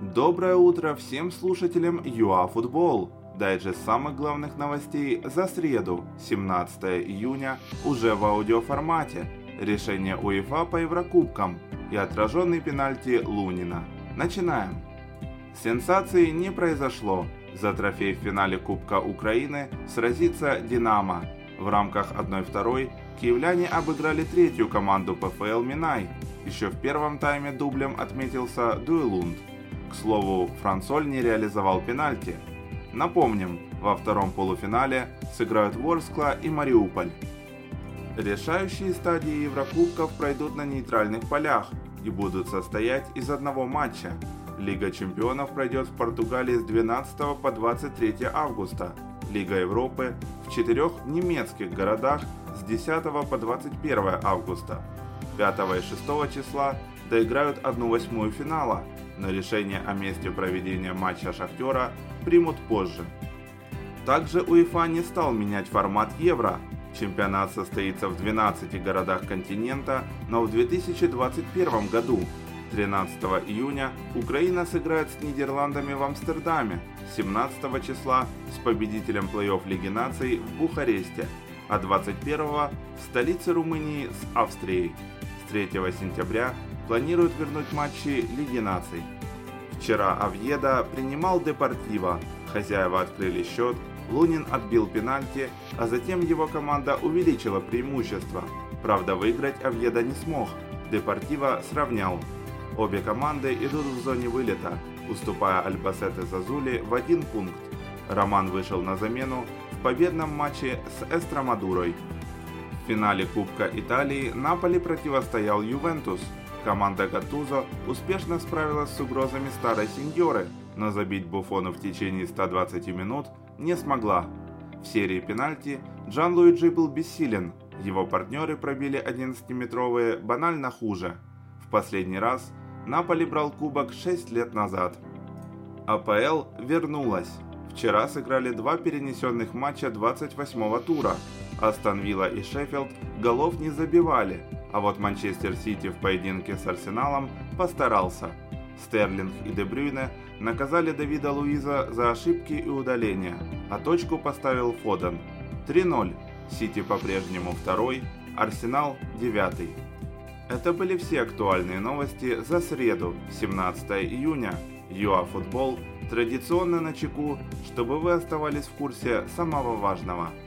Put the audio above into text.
Доброе утро всем слушателям ЮАФутбол. Дайджест самых главных новостей за среду, 17 июня, уже в аудиоформате. Решение УЕФА по Еврокубкам и отраженный пенальти Лунина. Начинаем. Сенсации не произошло. За трофей в финале Кубка Украины сразится «Динамо». В рамках 1-2 киевляне обыграли третью команду ПФЛ «Минай». Еще в первом тайме дублем отметился Дуэлунд. Слову, Франсоль не реализовал пенальти. Напомним, во втором полуфинале сыграют Ворскла и Мариуполь. Решающие стадии Еврокубков пройдут на нейтральных полях и будут состоять из одного матча. Лига чемпионов пройдет в Португалии с 12 по 23 августа. Лига Европы в четырех немецких городах с 10 по 21 августа. 5 и 6 числа доиграют 1 восьмую финала, но решение о месте проведения матча «Шахтера» примут позже. Также УЕФА не стал менять формат Евро. Чемпионат состоится в 12 городах континента, но в 2021 году 13 июня Украина сыграет с Нидерландами в Амстердаме, 17 числа с победителем плей-офф Лиги наций в Бухаресте, а 21 в столице Румынии с Австрией. С 3 сентября планируют вернуть матчи Лиги наций. Вчера Авьеда принимал Депортиво, хозяева открыли счет, Лунин отбил пенальти, а затем его команда увеличила преимущество. Правда, выиграть Авьеда не смог, Депортиво сравнял. Обе команды идут в зоне вылета, уступая Альбасете Зазули в один пункт. Роман вышел на замену в победном матче с Эстромадурой. В финале Кубка Италии Наполи противостоял Ювентус – Команда Гатузо успешно справилась с угрозами старой сеньоры, но забить Буфону в течение 120 минут не смогла. В серии пенальти Джан Луиджи был бессилен, его партнеры пробили 11-метровые банально хуже. В последний раз Наполи брал кубок 6 лет назад. АПЛ вернулась. Вчера сыграли два перенесенных матча 28-го тура. Астон Вилла и Шеффилд голов не забивали, а вот Манчестер Сити в поединке с Арсеналом постарался. Стерлинг и Дебрюйне наказали Давида Луиза за ошибки и удаления, а точку поставил Фоден. 3-0. Сити по-прежнему второй, Арсенал девятый. Это были все актуальные новости за среду, 17 июня. ЮАФутбол традиционно на чеку, чтобы вы оставались в курсе самого важного –